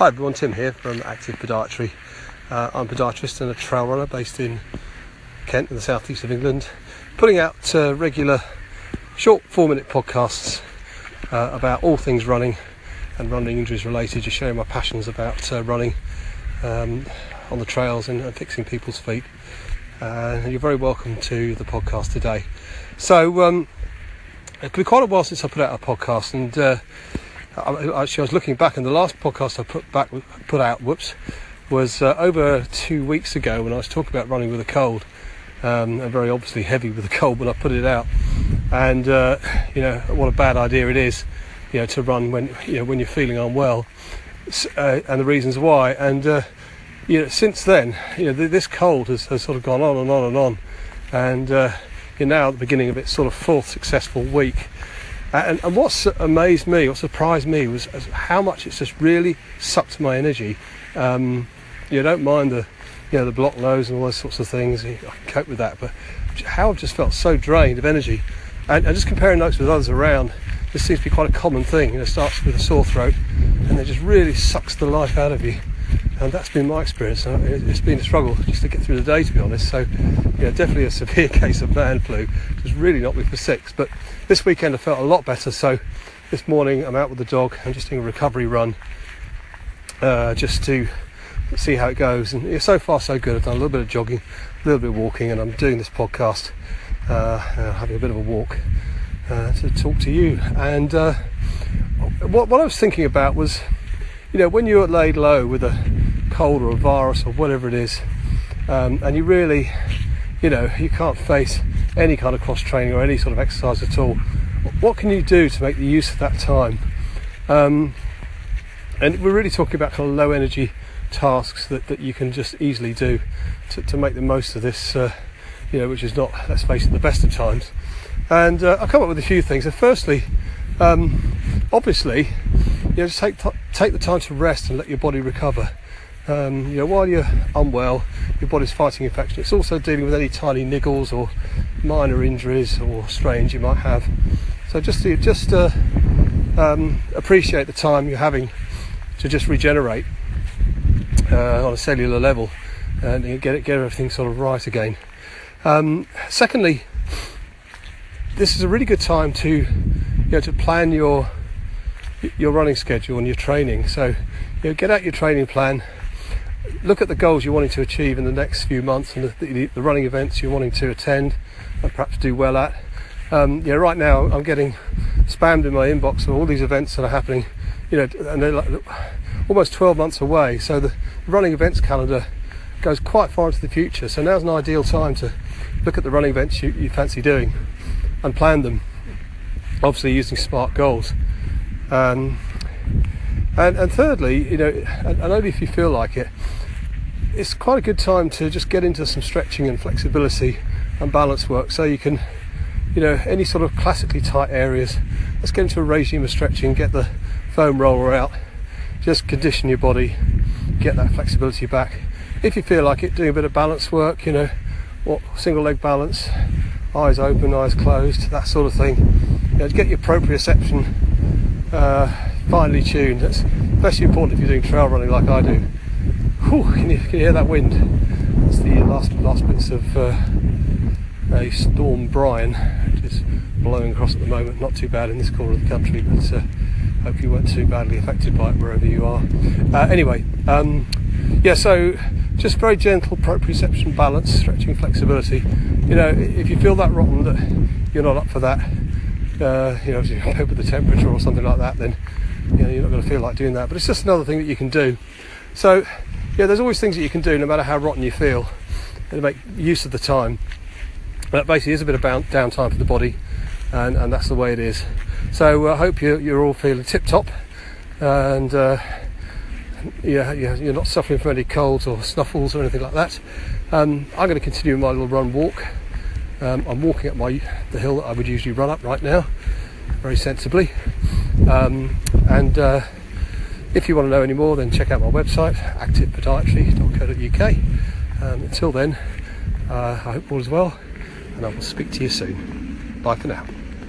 Hi everyone, Tim here from Active Podiatry. Uh, I'm a podiatrist and a trail runner based in Kent in the southeast of England, putting out uh, regular short four minute podcasts uh, about all things running and running injuries related, just sharing my passions about uh, running um, on the trails and, fixing people's feet. Uh, and you're very welcome to the podcast today. So, um, it's been quite a while since I put out a podcast and uh, actually, I was looking back, and the last podcast I put back, put out, whoops, was uh, over two weeks ago when I was talking about running with a cold, um, very obviously heavy with a cold when I put it out, and uh, you know what a bad idea it is, you know, to run when you know when you're feeling unwell, uh, and the reasons why, and uh, you know since then, you know this cold has, has, sort of gone on and on and on, and uh, you're now at the beginning of its sort of fourth successful week and, and what's amazed me, what surprised me, was how much it's just really sucked my energy. Um, you don't mind the, you know, the block nose and all those sorts of things. I can cope with that, but how I've just felt so drained of energy. And, and just comparing notes with others around, this seems to be quite a common thing. You know, it starts with a sore throat, and it just really sucks the life out of you and that's been my experience. It's been a struggle just to get through the day, to be honest. So, yeah, definitely a severe case of man flu. It's really knocked me for six. But this weekend I felt a lot better. So this morning I'm out with the dog. I'm just doing a recovery run, uh, just to see how it goes. And yeah, so far so good. I've done a little bit of jogging, a little bit of walking, and I'm doing this podcast, uh, uh, having a bit of a walk uh, to talk to you. And uh, what, what I was thinking about was, you know, when you're laid low with a cold or a virus or whatever it is, um, and you really, you know, you can't face any kind of cross training or any sort of exercise at all. What can you do to make the use of that time? Um, and we're really talking about kind of low energy tasks that, that you can just easily do to, to make the most of this, uh, you know, which is not, let's face it, the best of times. And uh, I'll come up with a few things. So, firstly, um, obviously, you know, just take, t- take the time to rest and let your body recover. Um, you know, while you're unwell, your body's fighting infection. It's also dealing with any tiny niggles or minor injuries or strains you might have. So just to, just uh, um, appreciate the time you're having to just regenerate uh, on a cellular level and get it, get everything sort of right again. Um, secondly, this is a really good time to you know to plan your your running schedule and your training. So you know, get out your training plan look at the goals you're wanting to achieve in the next few months and the, the, the running events you're wanting to attend and perhaps do well at. Um, yeah, right now I'm getting spammed in my inbox of all these events that are happening, you know, and they're like almost 12 months away. So the running events calendar goes quite far into the future. So now's an ideal time to look at the running events you, you fancy doing and plan them. Obviously, using smart goals. Um, and, and thirdly, you know, and, and only if you feel like it, it's quite a good time to just get into some stretching and flexibility and balance work. So you can you know any sort of classically tight areas let's get into a regime of stretching get the foam roller out just condition your body get that flexibility back. If you feel like it doing a bit of balance work you know what single leg balance eyes open eyes closed that sort of thing. You know, get your proprioception uh, finely tuned. That's especially important if you're doing trail running like I do. Whew, can, you, can you hear that wind? It's the last last bits of uh, a storm Brian, which is blowing across at the moment. Not too bad in this corner of the country, but uh, hope you weren't too badly affected by it wherever you are. Uh, anyway, um, yeah, so just very gentle proprioception balance, stretching flexibility. You know, if you feel that rotten that you're not up for that, uh, you know, if you cope with the temperature or something like that, then you know, you're not going to feel like doing that. But it's just another thing that you can do. So, yeah, there's always things that you can do no matter how rotten you feel to make use of the time. That basically is a bit of downtime for the body, and, and that's the way it is. So I hope you're, you're all feeling tip top, and uh, yeah, yeah, you're not suffering from any colds or snuffles or anything like that. Um, I'm going to continue my little run walk. Um, I'm walking up my the hill that I would usually run up right now, very sensibly. Um, and uh, if you want to know any more, then check out my website, activepodiatry.co.uk. Um, until then, uh, I hope all is well, and I will speak to you soon. Bye for now.